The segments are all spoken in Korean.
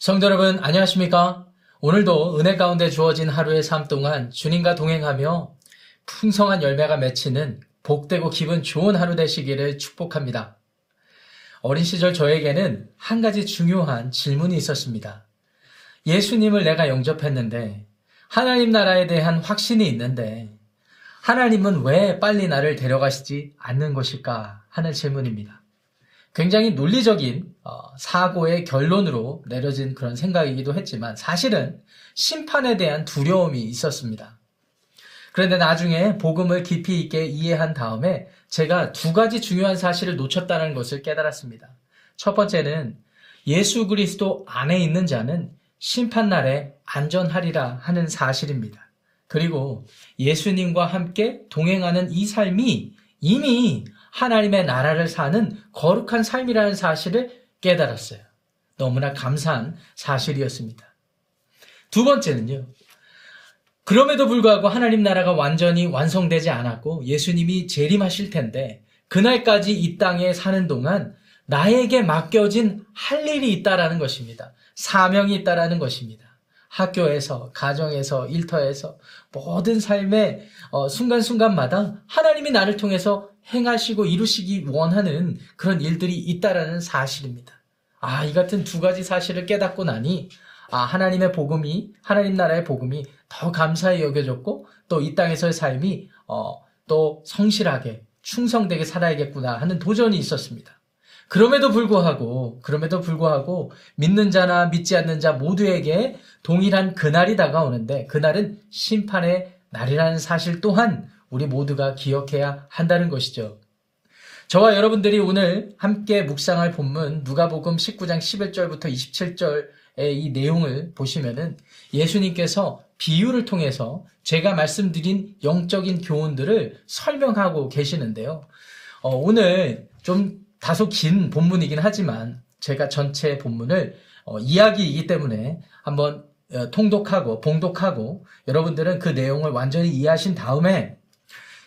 성도 여러분, 안녕하십니까? 오늘도 은혜 가운데 주어진 하루의 삶 동안 주님과 동행하며 풍성한 열매가 맺히는 복되고 기분 좋은 하루 되시기를 축복합니다. 어린 시절 저에게는 한 가지 중요한 질문이 있었습니다. 예수님을 내가 영접했는데 하나님 나라에 대한 확신이 있는데 하나님은 왜 빨리 나를 데려가시지 않는 것일까 하는 질문입니다. 굉장히 논리적인 어, 사고의 결론으로 내려진 그런 생각이기도 했지만 사실은 심판에 대한 두려움이 있었습니다. 그런데 나중에 복음을 깊이 있게 이해한 다음에 제가 두 가지 중요한 사실을 놓쳤다는 것을 깨달았습니다. 첫 번째는 예수 그리스도 안에 있는 자는 심판날에 안전하리라 하는 사실입니다. 그리고 예수님과 함께 동행하는 이 삶이 이미 하나님의 나라를 사는 거룩한 삶이라는 사실을 깨달았어요. 너무나 감사한 사실이었습니다. 두 번째는요. 그럼에도 불구하고 하나님 나라가 완전히 완성되지 않았고 예수님이 재림하실 텐데 그날까지 이 땅에 사는 동안 나에게 맡겨진 할 일이 있다라는 것입니다. 사명이 있다라는 것입니다. 학교에서, 가정에서, 일터에서 모든 삶의 어, 순간순간마다 하나님이 나를 통해서 행하시고 이루시기 원하는 그런 일들이 있다라는 사실입니다. 아, 이 같은 두 가지 사실을 깨닫고 나니 아, 하나님의 복음이 하나님 나라의 복음이 더 감사히 여겨졌고 또 이 땅에서의 삶이 어, 또 성실하게 충성되게 살아야겠구나 하는 도전이 있었습니다. 그럼에도 불구하고 그럼에도 불구하고 믿는 자나 믿지 않는 자 모두에게 동일한 그날이 다가오는데 그날은 심판의 날이라는 사실 또한 우리 모두가 기억해야 한다는 것이죠. 저와 여러분들이 오늘 함께 묵상할 본문 누가복음 19장 11절부터 27절의 이 내용을 보시면은 예수님께서 비유를 통해서 제가 말씀드린 영적인 교훈들을 설명하고 계시는데요. 어, 오늘 좀 다소 긴 본문이긴 하지만 제가 전체 본문을 어, 이야기이기 때문에 한번 어, 통독하고 봉독하고 여러분들은 그 내용을 완전히 이해하신 다음에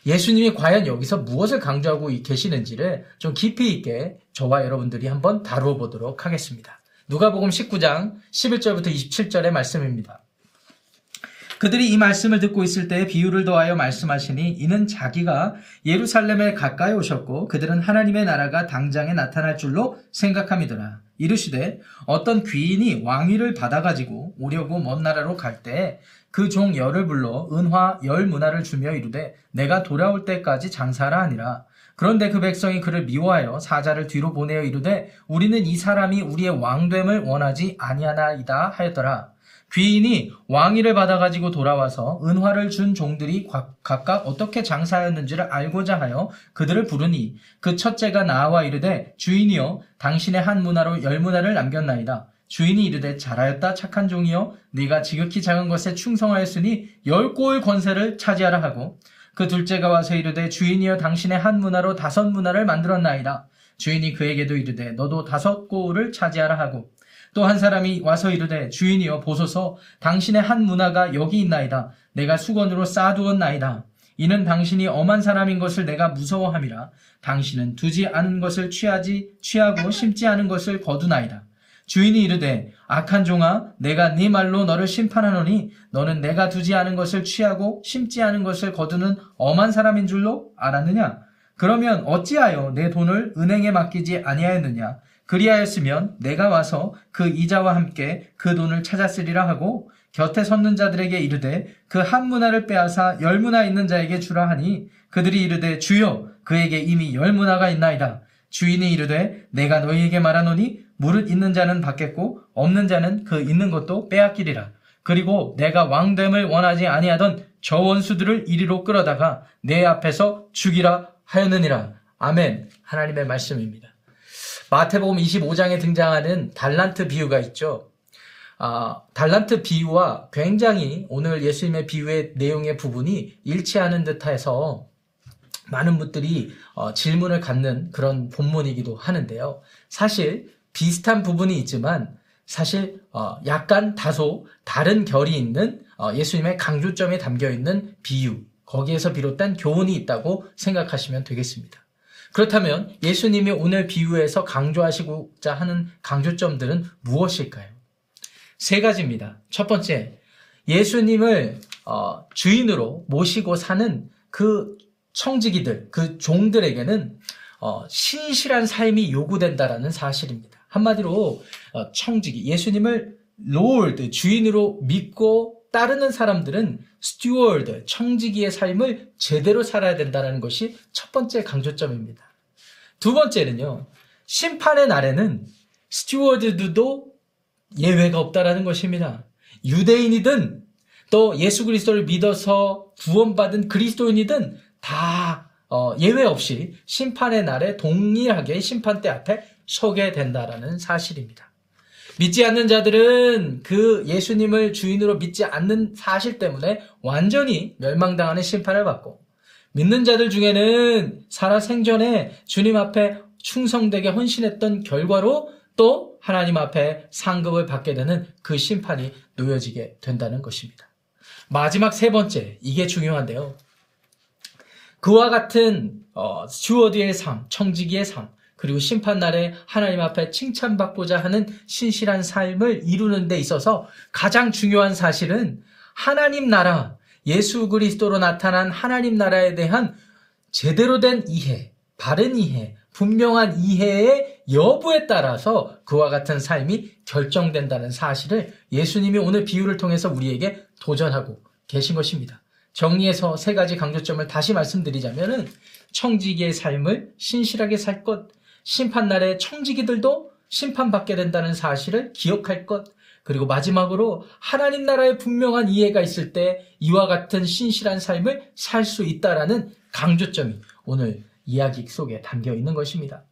예수님이 과연 여기서 무엇을 강조하고 계시는지를 좀 깊이 있게 저와 여러분들이 한번 다루어 보도록 하겠습니다. 누가복음 19장 11절부터 27절의 말씀입니다. 그들이 이 말씀을 듣고 있을 때 비유를 더하여 말씀하시니 이는 자기가 예루살렘에 가까이 오셨고 그들은 하나님의 나라가 당장에 나타날 줄로 생각함이더라. 이르시되 어떤 귀인이 왕위를 받아가지고 오려고 먼 나라로 갈때그종 열을 불러 은화 열 문화를 주며 이르되 내가 돌아올 때까지 장사라 하니라. 그런데 그 백성이 그를 미워하여 사자를 뒤로 보내어 이르되 우리는 이 사람이 우리의 왕됨을 원하지 아니하나이다 하였더라. 귀인이 왕위를 받아가지고 돌아와서 은화를 준 종들이 각각 어떻게 장사하였는지를 알고자 하여 그들을 부르니 그 첫째가 나와 이르되 주인이여 당신의 한 문화로 열 문화를 남겼나이다. 주인이 이르되 잘하였다 착한 종이여 네가 지극히 작은 것에 충성하였으니 열 골 권세를 차지하라 하고 그 둘째가 와서 이르되 주인이여 당신의 한 문화로 다섯 문화를 만들었나이다. 주인이 그에게도 이르되 너도 다섯 골을 차지하라 하고 또 한 사람이 와서 이르되 주인이여 보소서 당신의 한 문화가 여기 있나이다. 내가 수건으로 쌓아두었나이다. 이는 당신이 엄한 사람인 것을 내가 무서워함이라. 당신은 두지 않은 것을 취하지 취하고 심지 않은 것을 거두나이다. 주인이 이르되 악한 종아 내가 네 말로 너를 심판하노니 너는 내가 두지 않은 것을 취하고 심지 않은 것을 거두는 엄한 사람인 줄로 알았느냐? 그러면 어찌하여 내 돈을 은행에 맡기지 아니하였느냐? 그리하였으면 내가 와서 그 이자와 함께 그 돈을 찾았으리라 하고 곁에 섰는 자들에게 이르되 그 한 문화를 빼앗아 열 문화 있는 자에게 주라 하니 그들이 이르되 주여 그에게 이미 열 문화가 있나이다. 주인이 이르되 내가 너희에게 말하노니 무릇 있는 자는 받겠고 없는 자는 그 있는 것도 빼앗기리라. 그리고 내가 왕됨을 원하지 아니하던 저 원수들을 이리로 끌어다가 내 앞에서 죽이라 하였느니라. 아멘. 하나님의 말씀입니다. 마태복음 25장에 등장하는 달란트 비유가 있죠. 아, 달란트 비유와 굉장히 오늘 예수님의 비유의 내용의 부분이 일치하는 듯해서 많은 분들이 어, 질문을 갖는 그런 본문이기도 하는데요. 사실 비슷한 부분이 있지만 사실 어, 약간 다소 다른 결이 있는 어, 예수님의 강조점에 담겨 있는 비유 거기에서 비롯된 교훈이 있다고 생각하시면 되겠습니다. 그렇다면 예수님이 오늘 비유에서 강조하시고자 하는 강조점들은 무엇일까요? 세 가지입니다. 첫 번째, 예수님을 어, 주인으로 모시고 사는 그 청지기들, 그 종들에게는 어, 신실한 삶이 요구된다라는 사실입니다. 한마디로 어, 청지기, 예수님을 Lord, 주인으로 믿고 따르는 사람들은 스튜어드, 청지기의 삶을 제대로 살아야 된다는 것이 첫 번째 강조점입니다. 두 번째는요, 심판의 날에는 스튜어드도 예외가 없다라는 것입니다. 유대인이든 또 예수 그리스도를 믿어서 구원받은 그리스도인이든 다 어, 예외 없이 심판의 날에 동일하게 심판대 앞에 서게 된다라는 사실입니다. 믿지 않는 자들은 그 예수님을 주인으로 믿지 않는 사실 때문에 완전히 멸망당하는 심판을 받고 믿는 자들 중에는 살아 생전에 주님 앞에 충성되게 헌신했던 결과로 또 하나님 앞에 상급을 받게 되는 그 심판이 놓여지게 된다는 것입니다. 마지막 세 번째, 이게 중요한데요. 그와 같은 어, 스튜어드의 삶, 청지기의 삶, 그리고 심판날에 하나님 앞에 칭찬받고자 하는 신실한 삶을 이루는 데 있어서 가장 중요한 사실은 하나님 나라, 예수 그리스도로 나타난 하나님 나라에 대한 제대로 된 이해, 바른 이해, 분명한 이해의 여부에 따라서 그와 같은 삶이 결정된다는 사실을 예수님이 오늘 비유를 통해서 우리에게 도전하고 계신 것입니다. 정리해서 세 가지 강조점을 다시 말씀드리자면은 청지기의 삶을 신실하게 살 것, 심판날에 청지기들도 심판받게 된다는 사실을 기억할 것, 그리고 마지막으로 하나님 나라의 분명한 이해가 있을 때 이와 같은 신실한 삶을 살 수 있다라는 강조점이 오늘 이야기 속에 담겨 있는 것입니다.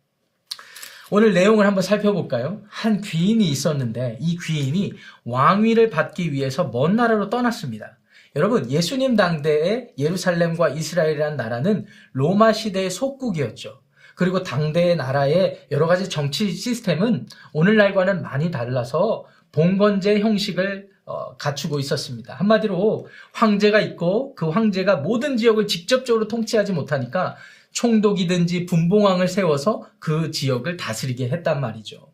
오늘 내용을 한번 살펴볼까요? 한 귀인이 있었는데 이 귀인이 왕위를 받기 위해서 먼 나라로 떠났습니다. 여러분, 예수님 당대의 예루살렘과 이스라엘이라는 나라는 로마 시대의 속국이었죠. 그리고 당대의 나라의 여러 가지 정치 시스템은 오늘날과는 많이 달라서 봉건제 형식을 어, 갖추고 있었습니다. 한마디로 황제가 있고 그 황제가 모든 지역을 직접적으로 통치하지 못하니까 총독이든지 분봉왕을 세워서 그 지역을 다스리게 했단 말이죠.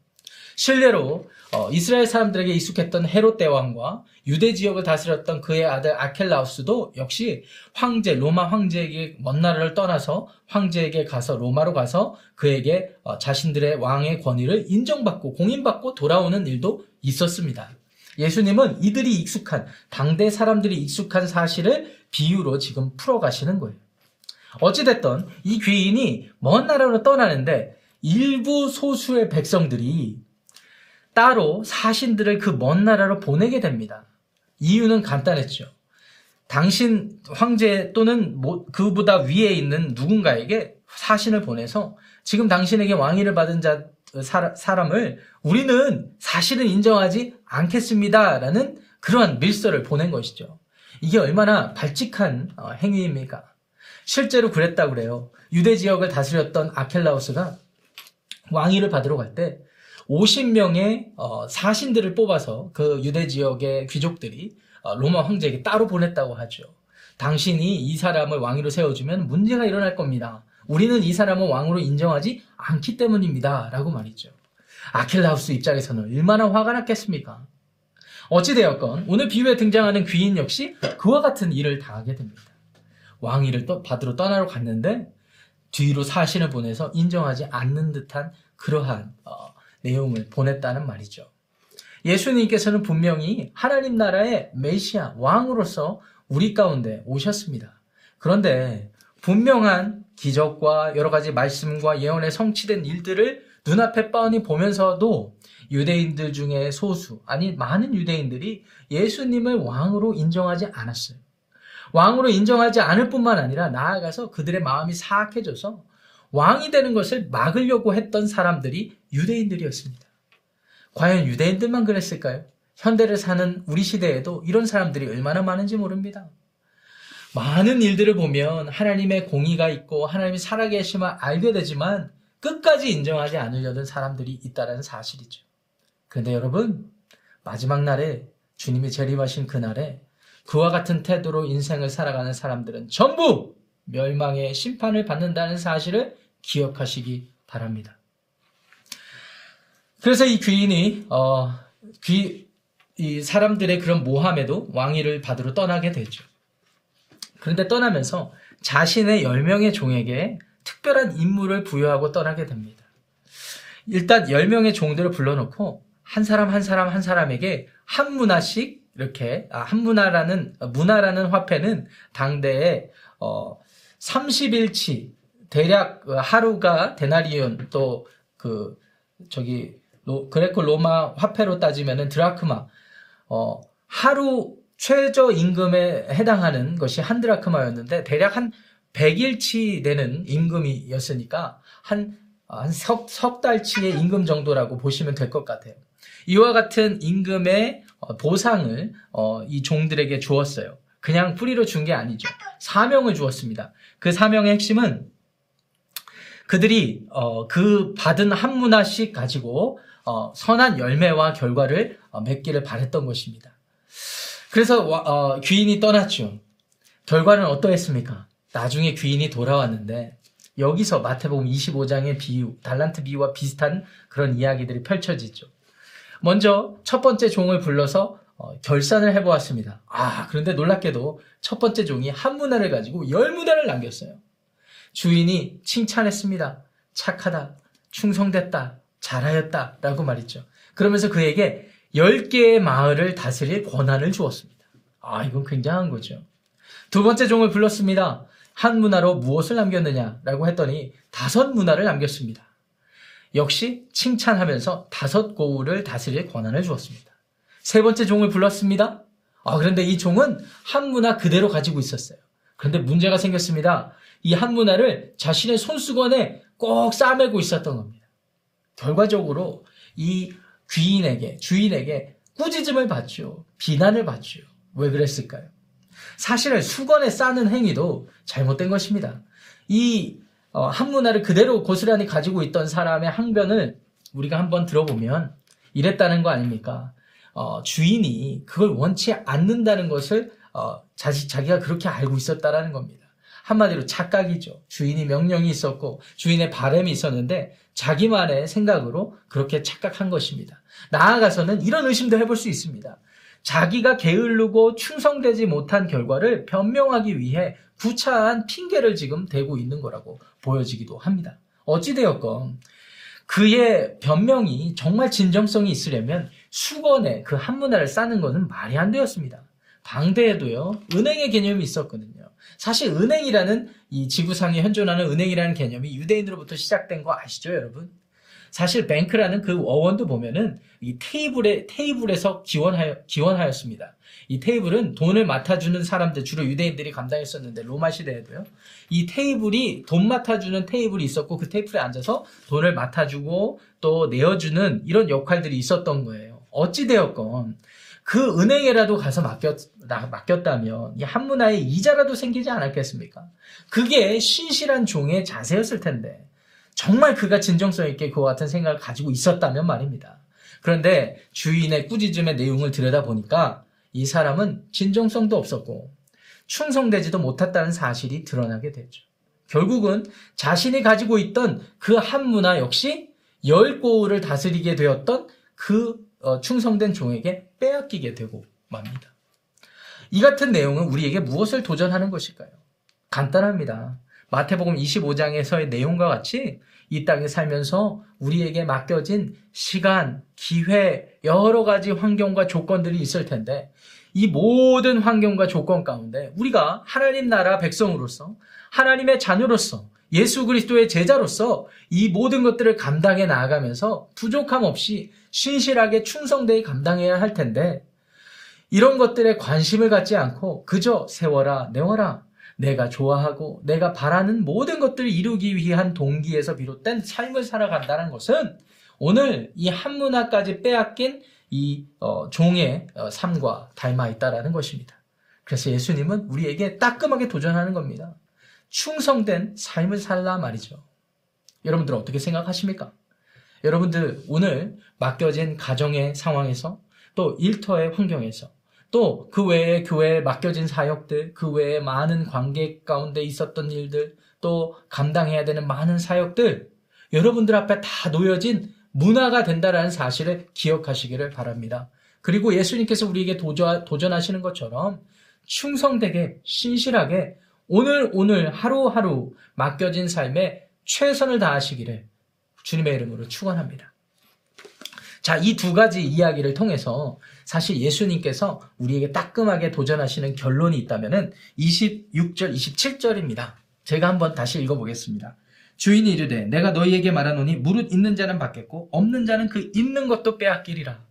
실례로 어, 이스라엘 사람들에게 익숙했던 헤롯 대왕과 유대 지역을 다스렸던 그의 아들 아켈라우스도 역시 황제 로마 황제에게 먼 나라를 떠나서 황제에게 가서 로마로 가서 그에게 어, 자신들의 왕의 권위를 인정받고 공인받고 돌아오는 일도 있었습니다. 예수님은 이들이 익숙한 당대 사람들이 익숙한 사실을 비유로 지금 풀어가시는 거예요. 어찌됐던 이 귀인이 먼 나라로 떠나는데 일부 소수의 백성들이 따로 사신들을 그 먼 나라로 보내게 됩니다. 이유는 간단했죠. 당신 황제 또는 그보다 위에 있는 누군가에게 사신을 보내서 지금 당신에게 왕위를 받은 자 사람을 우리는 사실은 인정하지 않겠습니다 라는 그러한 밀서를 보낸 것이죠. 이게 얼마나 발칙한 어, 행위입니까? 실제로 그랬다고 그래요. 유대 지역을 다스렸던 아켈라우스가 왕위를 받으러 갈 때 50명의 어, 사신들을 뽑아서 그 유대 지역의 귀족들이 어, 로마 황제에게 따로 보냈다고 하죠. 당신이 이 사람을 왕위로 세워주면 문제가 일어날 겁니다. 우리는 이 사람을 왕으로 인정하지 않기 때문입니다. 라고 말이죠. 아킬라우스 입장에서는 얼마나 화가 났겠습니까? 어찌되었건 오늘 비유에 등장하는 귀인 역시 그와 같은 일을 당하게 됩니다. 왕위를 또 받으러 떠나러 갔는데 뒤로 사신을 보내서 인정하지 않는 듯한 그러한 어, 내용을 보냈다는 말이죠. 예수님께서는 분명히 하나님 나라의 메시아, 왕으로서 우리 가운데 오셨습니다. 그런데 분명한 기적과 여러 가지 말씀과 예언에 성취된 일들을 눈앞에 뻔히 보면서도 유대인들 중에 소수, 아니 많은 유대인들이 예수님을 왕으로 인정하지 않았어요. 왕으로 인정하지 않을 뿐만 아니라 나아가서 그들의 마음이 사악해져서 왕이 되는 것을 막으려고 했던 사람들이 유대인들이었습니다. 과연 유대인들만 그랬을까요? 현대를 사는 우리 시대에도 이런 사람들이 얼마나 많은지 모릅니다. 많은 일들을 보면 하나님의 공의가 있고 하나님이 살아계심을 알게 되지만 끝까지 인정하지 않으려는 사람들이 있다는 사실이죠. 그런데 여러분, 마지막 날에 주님이 재림하신 그날에 그와 같은 태도로 인생을 살아가는 사람들은 전부 멸망의 심판을 받는다는 사실을 기억하시기 바랍니다. 그래서 이 귀인이 어, 귀 이 사람들의 그런 모함에도 왕위를 받으러 떠나게 되죠. 그런데 떠나면서 자신의 10명의 종에게 특별한 임무를 부여하고 떠나게 됩니다. 일단 10명의 종들을 불러놓고 한 사람 한 사람 한 사람에게 한 문화씩 이렇게 아, 한 문화라는 문화라는 화폐는 당대에 어 30일치 대략 하루가 데나리온 또 그 저기 로, 그레코 로마 화폐로 따지면은 드라크마 어 하루 최저 임금에 해당하는 것이 한 드라크마였는데 대략 한 100일치 되는 임금이었으니까 한, 한 석, 석 달치의 임금 정도라고 보시면 될 것 같아요. 이와 같은 임금의 어, 보상을 어, 이 종들에게 주었어요. 그냥 뿌리로 준 게 아니죠. 사명을 주었습니다. 그 사명의 핵심은 그들이 어, 그 받은 한 문화씩 가지고 선한 열매와 결과를 맺기를 바랬던 것입니다. 그래서 귀인이 떠났죠. 결과는 어떠했습니까? 나중에 귀인이 돌아왔는데 여기서 마태복음 25장의 비유, 달란트 비유와 비슷한 그런 이야기들이 펼쳐지죠. 먼저 첫 번째 종을 불러서 어, 결산을 해보았습니다. 아, 그런데 놀랍게도 첫 번째 종이 한 문화를 가지고 열 문화를 남겼어요. 주인이 칭찬했습니다. 착하다, 충성됐다, 잘하였다, 라고 말했죠. 그러면서 그에게 열 개의 마을을 다스릴 권한을 주었습니다. 아, 이건 굉장한 거죠. 두 번째 종을 불렀습니다. 한 문화로 무엇을 남겼느냐 라고 했더니 다섯 문화를 남겼습니다. 역시 칭찬하면서 다섯 고우를 다스릴 권한을 주었습니다. 세 번째 종을 불렀습니다. 아, 그런데 이 종은 한 문화 그대로 가지고 있었어요. 그런데 문제가 생겼습니다. 이 한 문화를 자신의 손수건에 꼭 싸매고 있었던 겁니다. 결과적으로 이 귀인에게, 주인에게 꾸짖음을 받죠. 비난을 받죠. 왜 그랬을까요? 사실은 수건에 싸는 행위도 잘못된 것입니다. 이 어, 한문화를 그대로 고스란히 가지고 있던 사람의 항변을 우리가 한번 들어보면 이랬다는 거 아닙니까? 어, 주인이 그걸 원치 않는다는 것을 어, 자시, 자기가 그렇게 알고 있었다라는 겁니다. 한마디로 착각이죠. 주인이 명령이 있었고 주인의 바램이 있었는데 자기만의 생각으로 그렇게 착각한 것입니다. 나아가서는 이런 의심도 해볼 수 있습니다. 자기가 게을르고 충성되지 못한 결과를 변명하기 위해 구차한 핑계를 지금 대고 있는 거라고 보여지기도 합니다. 어찌되었건 그의 변명이 정말 진정성이 있으려면 수건에 그 한문화를 싸는 것은 말이 안 되었습니다. 방대에도요, 은행의 개념이 있었거든요. 사실 은행이라는 이 지구상에 현존하는 은행이라는 개념이 유대인으로부터 시작된 거 아시죠, 여러분? 사실 뱅크라는 그 어원도 보면은 이 테이블에 테이블에서 기원하여 기원하였습니다. 이 테이블은 돈을 맡아주는 사람들 주로 유대인들이 감당했었는데 로마 시대에도요. 이 테이블이 돈 맡아주는 테이블이 있었고 그 테이블에 앉아서 돈을 맡아주고 또 내어주는 이런 역할들이 있었던 거예요. 어찌 되었건 그 은행에라도 가서 맡겼 맡겼다면 이 한문화에 이자라도 생기지 않았겠습니까? 그게 신실한 종의 자세였을 텐데. 정말 그가 진정성 있게 그와 같은 생각을 가지고 있었다면 말입니다. 그런데 주인의 꾸짖음의 내용을 들여다보니까 이 사람은 진정성도 없었고 충성되지도 못했다는 사실이 드러나게 되죠. 결국은 자신이 가지고 있던 그 한 문화 역시 열 고을을 다스리게 되었던 그 어, 충성된 종에게 빼앗기게 되고 맙니다. 이 같은 내용은 우리에게 무엇을 도전하는 것일까요? 간단합니다. 마태복음 25장에서의 내용과 같이 이 땅에 살면서 우리에게 맡겨진 시간, 기회, 여러 가지 환경과 조건들이 있을 텐데 이 모든 환경과 조건 가운데 우리가 하나님 나라 백성으로서 하나님의 자녀로서 예수 그리스도의 제자로서 이 모든 것들을 감당해 나아가면서 부족함 없이 신실하게 충성되게 감당해야 할 텐데 이런 것들에 관심을 갖지 않고 그저 세워라 내워라 내가 좋아하고 내가 바라는 모든 것들을 이루기 위한 동기에서 비롯된 삶을 살아간다는 것은 오늘 이 한문화까지 빼앗긴 이 어, 종의 어, 삶과 닮아 있다라는 것입니다. 그래서 예수님은 우리에게 따끔하게 도전하는 겁니다. 충성된 삶을 살라 말이죠. 여러분들 어떻게 생각하십니까? 여러분들 오늘 맡겨진 가정의 상황에서 또 일터의 환경에서 또 그 외에 교회에 맡겨진 사역들, 그 외에 많은 관계 가운데 있었던 일들, 또 감당해야 되는 많은 사역들, 여러분들 앞에 다 놓여진 문화가 된다라는 사실을 기억하시기를 바랍니다. 그리고 예수님께서 우리에게 도전, 도전하시는 것처럼 충성되게 신실하게 오늘 오늘 하루하루 맡겨진 삶에 최선을 다하시기를 주님의 이름으로 축원합니다. 자, 이 두 가지 이야기를 통해서 사실 예수님께서 우리에게 따끔하게 도전하시는 결론이 있다면은 26절, 27절입니다. 제가 한번 다시 읽어보겠습니다. 주인이 이르되 내가 너희에게 말하노니 무릇 있는 자는 받겠고 없는 자는 그 있는 것도 빼앗기리라.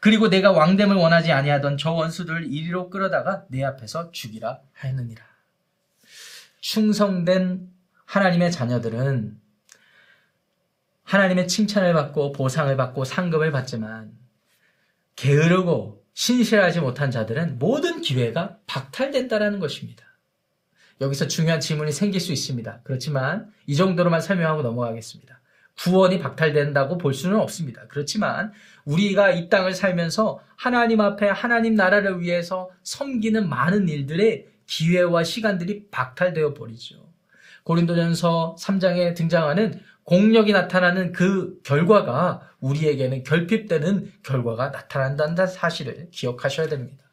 그리고 내가 왕됨을 원하지 아니하던 저 원수들을 이리로 끌어다가 내 앞에서 죽이라 하였느니라. 충성된 하나님의 자녀들은 하나님의 칭찬을 받고 보상을 받고 상급을 받지만 게으르고 신실하지 못한 자들은 모든 기회가 박탈된다라는 것입니다. 여기서 중요한 질문이 생길 수 있습니다. 그렇지만 이 정도로만 설명하고 넘어가겠습니다. 구원이 박탈된다고 볼 수는 없습니다. 그렇지만 우리가 이 땅을 살면서 하나님 앞에 하나님 나라를 위해서 섬기는 많은 일들의 기회와 시간들이 박탈되어 버리죠. 고린도전서 3장에 등장하는 공력이 나타나는 그 결과가 우리에게는 결핍되는 결과가 나타난다는 사실을 기억하셔야 됩니다.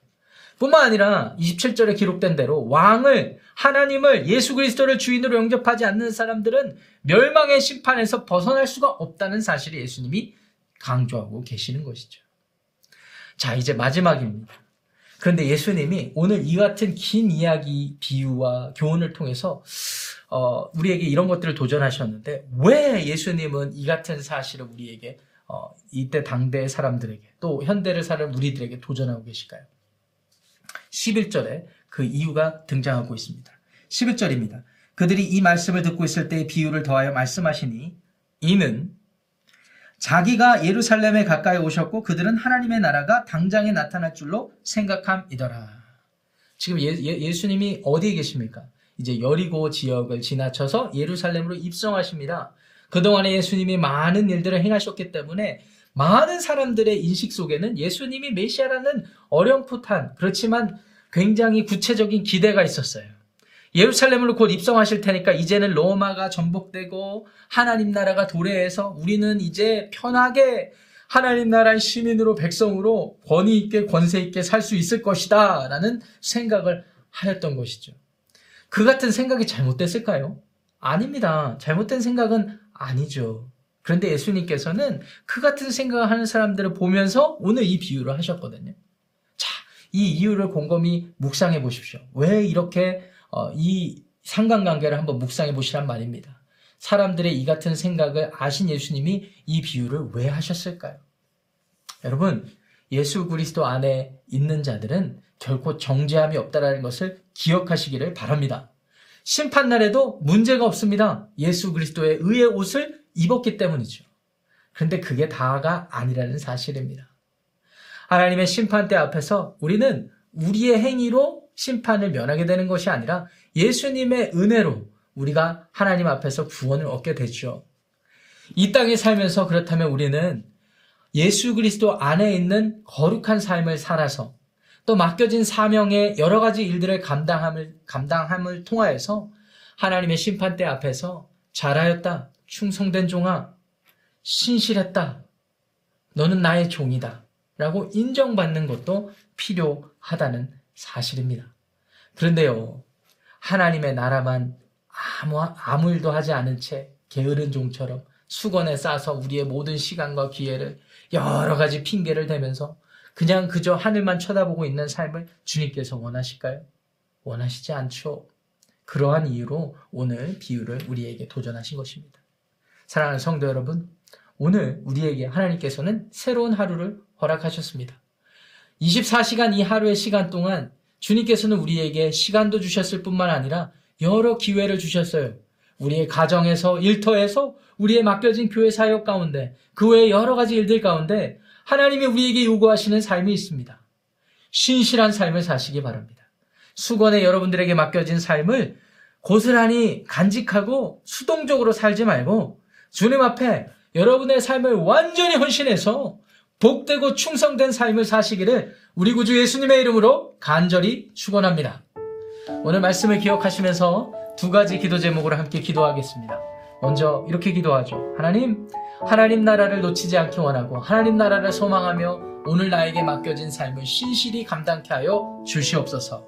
뿐만 아니라 27절에 기록된 대로 왕을 하나님을 예수 그리스도를 주인으로 영접하지 않는 사람들은 멸망의 심판에서 벗어날 수가 없다는 사실을 예수님이 강조하고 계시는 것이죠. 자, 이제 마지막입니다. 그런데 예수님이 오늘 이 같은 긴 이야기, 비유와 교훈을 통해서 어, 우리에게 이런 것들을 도전하셨는데 왜 예수님은 이 같은 사실을 우리에게 어, 이때 당대 사람들에게 또 현대를 사는 우리들에게 도전하고 계실까요? 11절에 그 이유가 등장하고 있습니다. 11절입니다. 그들이 이 말씀을 듣고 있을 때 비유를 더하여 말씀하시니 이는 자기가 예루살렘에 가까이 오셨고 그들은 하나님의 나라가 당장에 나타날 줄로 생각함이더라. 지금 예, 예, 수님이 어디에 계십니까? 이제 여리고 지역을 지나쳐서 예루살렘으로 입성하십니다. 그동안에 예수님이 많은 일들을 행하셨기 때문에 많은 사람들의 인식 속에는 예수님이 메시아라는 어렴풋한 그렇지만 굉장히 구체적인 기대가 있었어요. 예루살렘으로 곧 입성하실 테니까 이제는 로마가 전복되고 하나님 나라가 도래해서 우리는 이제 편하게 하나님 나라의 시민으로 백성으로 권위 있게 권세 있게 살 수 있을 것이다 라는 생각을 하였던 것이죠. 그 같은 생각이 잘못됐을까요? 아닙니다. 잘못된 생각은 아니죠. 그런데 예수님께서는 그 같은 생각을 하는 사람들을 보면서 오늘 이 비유를 하셨거든요. 자, 이 이유를 곰곰이 묵상해 보십시오. 왜 이렇게 어, 이 상관관계를 한번 묵상해 보시란 말입니다. 사람들의 이 같은 생각을 아신 예수님이 이 비유를 왜 하셨을까요? 여러분, 예수 그리스도 안에 있는 자들은 결코 정죄함이 없다라는 것을 기억하시기를 바랍니다. 심판날에도 문제가 없습니다. 예수 그리스도의 의의 옷을 입었기 때문이죠. 그런데 그게 다가 아니라는 사실입니다. 하나님의 심판대 앞에서 우리는 우리의 행위로 심판을 면하게 되는 것이 아니라 예수님의 은혜로 우리가 하나님 앞에서 구원을 얻게 되죠. 이 땅에 살면서 그렇다면 우리는 예수 그리스도 안에 있는 거룩한 삶을 살아서 또 맡겨진 사명의 여러 가지 일들을 감당함을, 감당함을 통하여서 하나님의 심판대 앞에서 잘하였다. 충성된 종아, 신실했다. 너는 나의 종이다. 라고 인정받는 것도 필요하다는 사실입니다. 그런데요, 하나님의 나라만 아무, 아무 일도 하지 않은 채 게으른 종처럼 수건에 싸서 우리의 모든 시간과 기회를 여러 가지 핑계를 대면서 그냥 그저 하늘만 쳐다보고 있는 삶을 주님께서 원하실까요? 원하시지 않죠. 그러한 이유로 오늘 비유를 우리에게 도전하신 것입니다. 사랑하는 성도 여러분, 오늘 우리에게 하나님께서는 새로운 하루를 허락하셨습니다. 24시간 이 하루의 시간 동안 주님께서는 우리에게 시간도 주셨을 뿐만 아니라 여러 기회를 주셨어요. 우리의 가정에서, 일터에서, 우리의 맡겨진 교회 사역 가운데, 그 외에 여러 가지 일들 가운데 하나님이 우리에게 요구하시는 삶이 있습니다. 신실한 삶을 사시기 바랍니다. 수건에 여러분들에게 맡겨진 삶을 고스란히 간직하고 수동적으로 살지 말고 주님 앞에 여러분의 삶을 완전히 헌신해서 복되고 충성된 삶을 사시기를 우리 구주 예수님의 이름으로 간절히 축원합니다. 오늘 말씀을 기억하시면서 두 가지 기도 제목으로 함께 기도하겠습니다. 먼저 이렇게 기도하죠. 하나님, 하나님 나라를 놓치지 않기 원하고 하나님 나라를 소망하며 오늘 나에게 맡겨진 삶을 신실히 감당케 하여 주시옵소서.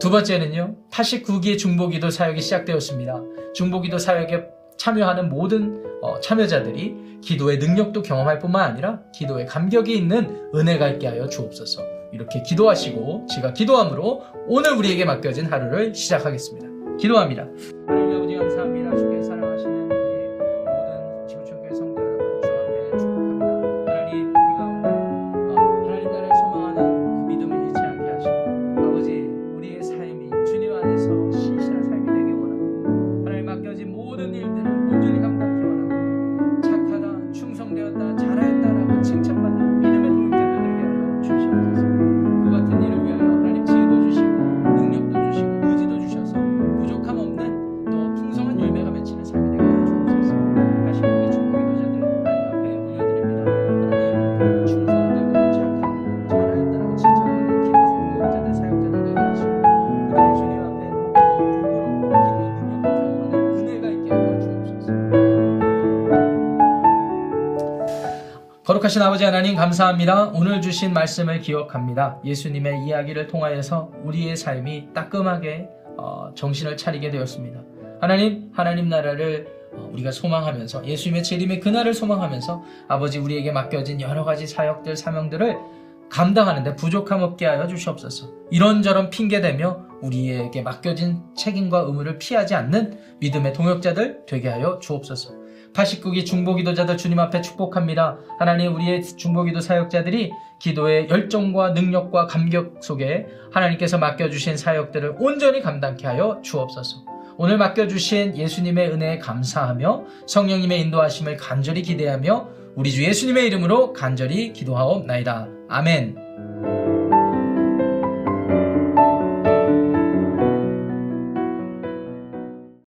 두 번째는요, 89기의 중보기도 사역이 시작되었습니다. 중보기도 사역에 참여하는 모든 어, 참여자들이 기도의 능력도 경험할 뿐만 아니라 기도의 감격이 있는 은혜가 있게 하여 주옵소서. 이렇게 기도하시고 제가 기도함으로 오늘 우리에게 맡겨진 하루를 시작하겠습니다. 기도합니다. 거룩하신 아버지 하나님 감사합니다. 오늘 주신 말씀을 기억합니다. 예수님의 이야기를 통하여서 우리의 삶이 따끔하게 어, 정신을 차리게 되었습니다. 하나님, 하나님 나라를 어, 우리가 소망하면서 예수님의 재림의 그날을 소망하면서 아버지 우리에게 맡겨진 여러 가지 사역들, 사명들을 감당하는데 부족함 없게 하여 주시옵소서. 이런저런 핑계대며 우리에게 맡겨진 책임과 의무를 피하지 않는 믿음의 동역자들 되게 하여 주옵소서. 89기 중보기도자들 주님 앞에 축복합니다. 하나님 우리의 중보기도 사역자들이 기도의 열정과 능력과 감격 속에 하나님께서 맡겨주신 사역들을 온전히 감당케 하여 주옵소서. 오늘 맡겨주신 예수님의 은혜에 감사하며 성령님의 인도하심을 간절히 기대하며 우리 주 예수님의 이름으로 간절히 기도하옵나이다. 아멘.